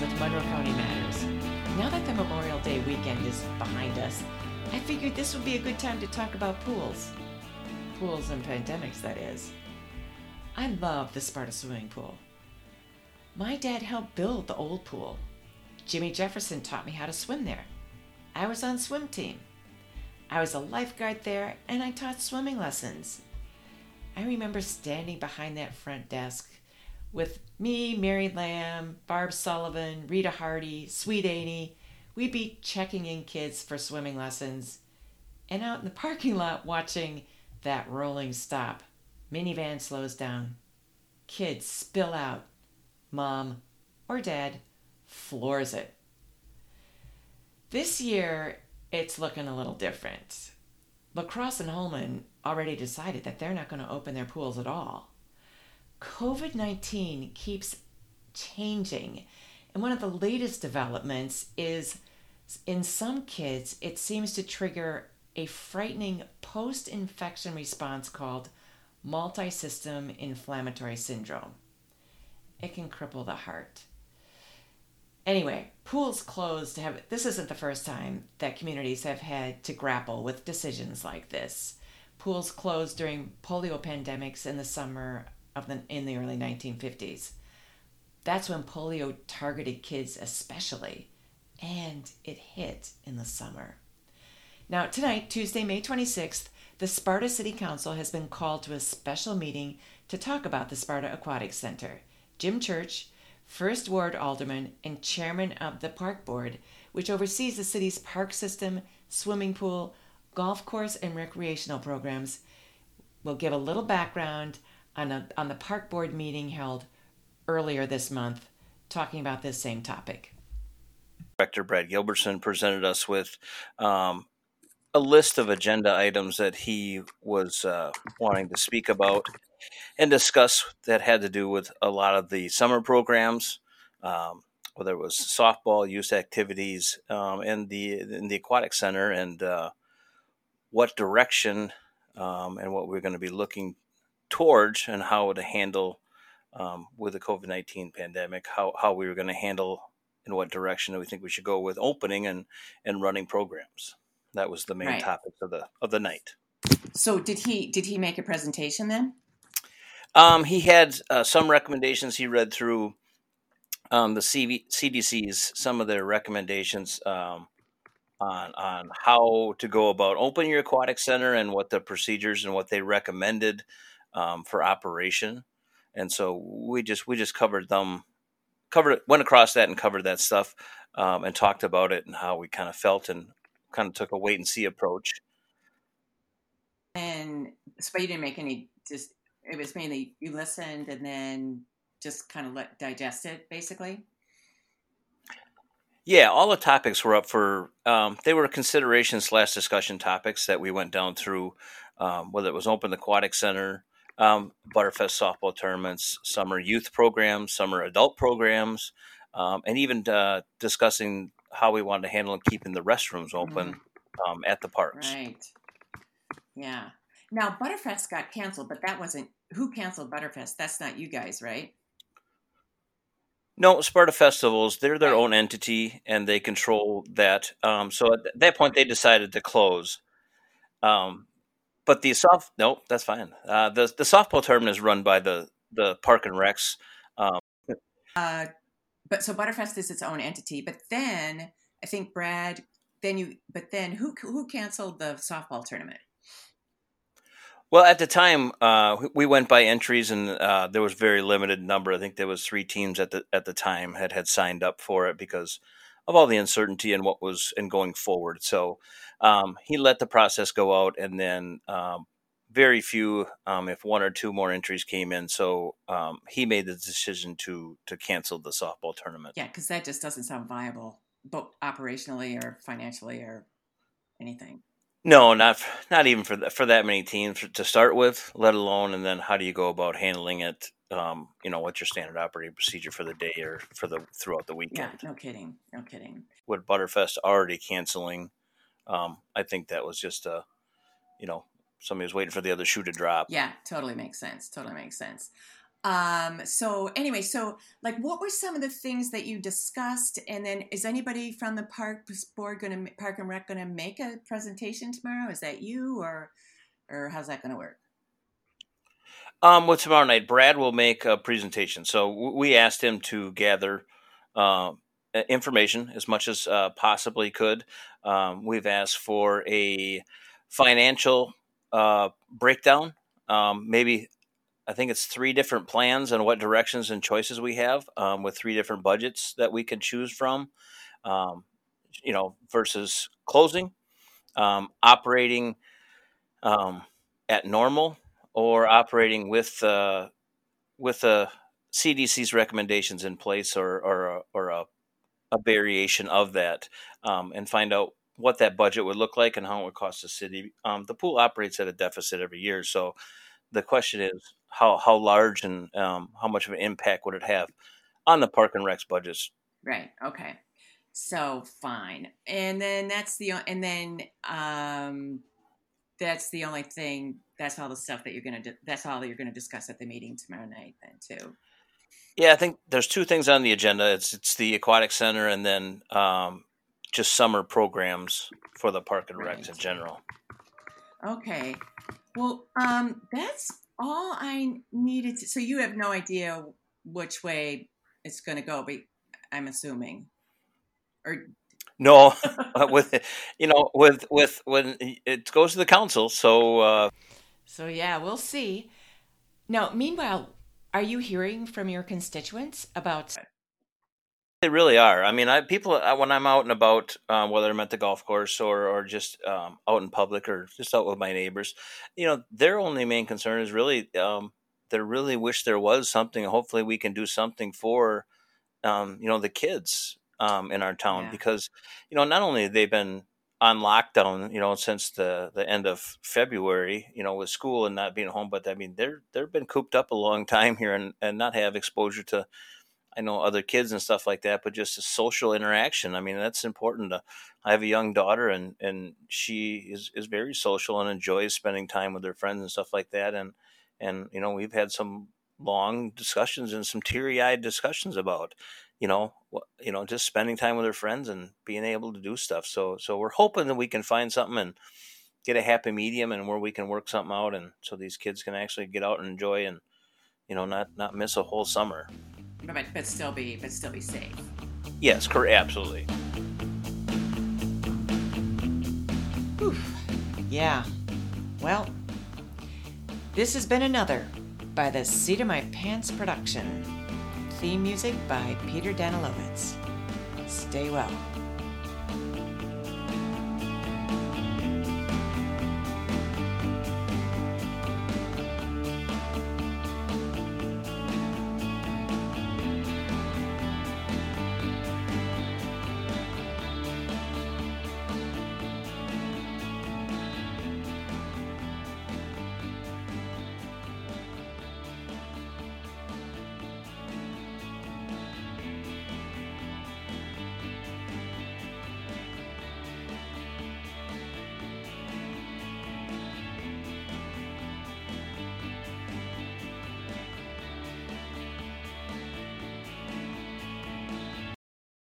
With Monroe County Matters. Now that the Memorial Day weekend is behind us, I figured this would be a good time to talk about pools. Pools and pandemics, that is. I love the Sparta swimming pool. My dad helped build the old pool. Jimmy Jefferson taught me how to swim there. I was on swim team. I was a lifeguard there and I taught swimming lessons. I remember standing behind that front desk with me, Mary Lamb, Barb Sullivan, Rita Hardy, Sweet Annie. We'd be checking in kids for swimming lessons and out in the parking lot watching that rolling stop. Minivan slows down. Kids spill out. Mom or dad floors it. This year, it's looking a little different. La Crosse and Holmen already decided that they're not going to open their pools at all. COVID 19 keeps changing. And one of the latest developments is in some kids, it seems to trigger a frightening post infection response called multi system inflammatory syndrome. It can cripple the heart. Anyway, pools closed have this isn't the first time that communities have had to grapple with decisions like this. Pools closed during polio pandemics in the summer of the in the early 1950s. That's when polio targeted kids especially, and it hit in the summer. Now, tonight, Tuesday, May 26th, the Sparta City Council has been called to a special meeting to talk about the Sparta Aquatic Center. Jim Church, First Ward Alderman and Chairman of the Park Board, which oversees the city's park system, swimming pool, golf course, and recreational programs, will give a little background on, a, on the Park Board meeting held earlier this month talking about this same topic. Director Brad Gilbertson presented us with um, a list of agenda items that he was uh, wanting to speak about and discuss that had to do with a lot of the summer programs, um, whether it was softball, youth activities, um, and the in the aquatic center, and uh, what direction um, and what we're going to be looking towards, and how to handle um, with the COVID nineteen pandemic, how how we were going to handle in what direction we think we should go with opening and and running programs. That was the main right. topic of the of the night. So did he did he make a presentation then? Um, he had uh, some recommendations. He read through um, the CV, CDC's some of their recommendations um, on on how to go about opening your aquatic center and what the procedures and what they recommended um, for operation. And so we just we just covered them, covered it, went across that and covered that stuff, um, and talked about it and how we kind of felt and kind of took a wait and see approach. And so you didn't make any. Just it was mainly you listened and then just kind of let digest it, basically. Yeah, all the topics were up for. Um, they were consideration slash discussion topics that we went down through. Um, whether it was Open Aquatic Center, um, Butterfest softball tournaments, summer youth programs, summer adult programs, um, and even uh, discussing how we wanted to handle keeping the restrooms open mm-hmm. um, at the parks. Right. Yeah. Now Butterfest got canceled, but that wasn't who canceled Butterfest. That's not you guys, right? No, Sparta Festivals, they're their own entity and they control that. Um, so at that point, they decided to close. Um, but the soft, no, that's fine. Uh, the the softball tournament is run by the the Park and Recs. Um, uh, but so Butterfest is its own entity. But then I think Brad, then you, but then who who canceled the softball tournament? Well, at the time, uh, we went by entries, and uh, there was very limited number. I think there was three teams at the at the time had had signed up for it because of all the uncertainty and what was and going forward. So um, he let the process go out, and then um, very few, um, if one or two more entries came in. So um, he made the decision to to cancel the softball tournament. Yeah, because that just doesn't sound viable, both operationally or financially or anything. No, not not even for the, for that many teams to start with, let alone and then how do you go about handling it? Um, you know, what's your standard operating procedure for the day or for the throughout the weekend? Yeah, no kidding, no kidding. With Butterfest already canceling, um, I think that was just a, you know, somebody was waiting for the other shoe to drop. Yeah, totally makes sense. Totally makes sense. Um, so anyway, so like, what were some of the things that you discussed? And then, is anybody from the park board going to Park and Rec going to make a presentation tomorrow? Is that you, or or how's that going to work? Um, well, tomorrow night, Brad will make a presentation. So we asked him to gather uh, information as much as uh, possibly could. Um, we've asked for a financial uh, breakdown, um, maybe I think it's three different plans and what directions and choices we have um, with three different budgets that we can choose from. Um, you know, versus closing, um, operating um, at normal, or operating with uh, with a CDC's recommendations in place, or or a, or a, a variation of that, um, and find out what that budget would look like and how it would cost the city. Um, the pool operates at a deficit every year, so the question is how how large and um, how much of an impact would it have on the park and recs budgets? Right. Okay. So fine, and then that's the and then um, that's the only thing. That's all the stuff that you're gonna. That's all that you're gonna discuss at the meeting tomorrow night. Then too. Yeah, I think there's two things on the agenda. It's it's the aquatic center and then um, just summer programs for the park and right. recs in general. Okay. Well, um, that's all I needed to. So you have no idea which way it's going to go, but I'm assuming, or no, uh, with you know, with with when it goes to the council. So, uh, so yeah, we'll see. Now, meanwhile, are you hearing from your constituents about they really are. I mean, I people when I'm out and about, um, whether I'm at the golf course or or just um, out in public or just out with my neighbors, you know, their only main concern is really um, they really wish there was something. Hopefully, we can do something for um, you know the kids um, in our town yeah. because you know not only they've been on lockdown, you know, since the the end of February, you know, with school and not being home, but I mean they're they've been cooped up a long time here and and not have exposure to I know other kids and stuff like that, but just a social interaction. I mean, that's important. To, I have a young daughter, and and she is is very social and enjoys spending time with her friends and stuff like that. And and you know, we've had some long discussions and some teary eyed discussions about, you know, you know, just spending time with her friends and being able to do stuff. So so we're hoping that we can find something and get a happy medium and where we can work something out, and so these kids can actually get out and enjoy and you know not not miss a whole summer but but still be but still be safe. Yes, correct. Absolutely. Oof. Yeah. Well, this has been another by the Seat of My Pants production. Theme music by Peter Danilovitz. Stay well.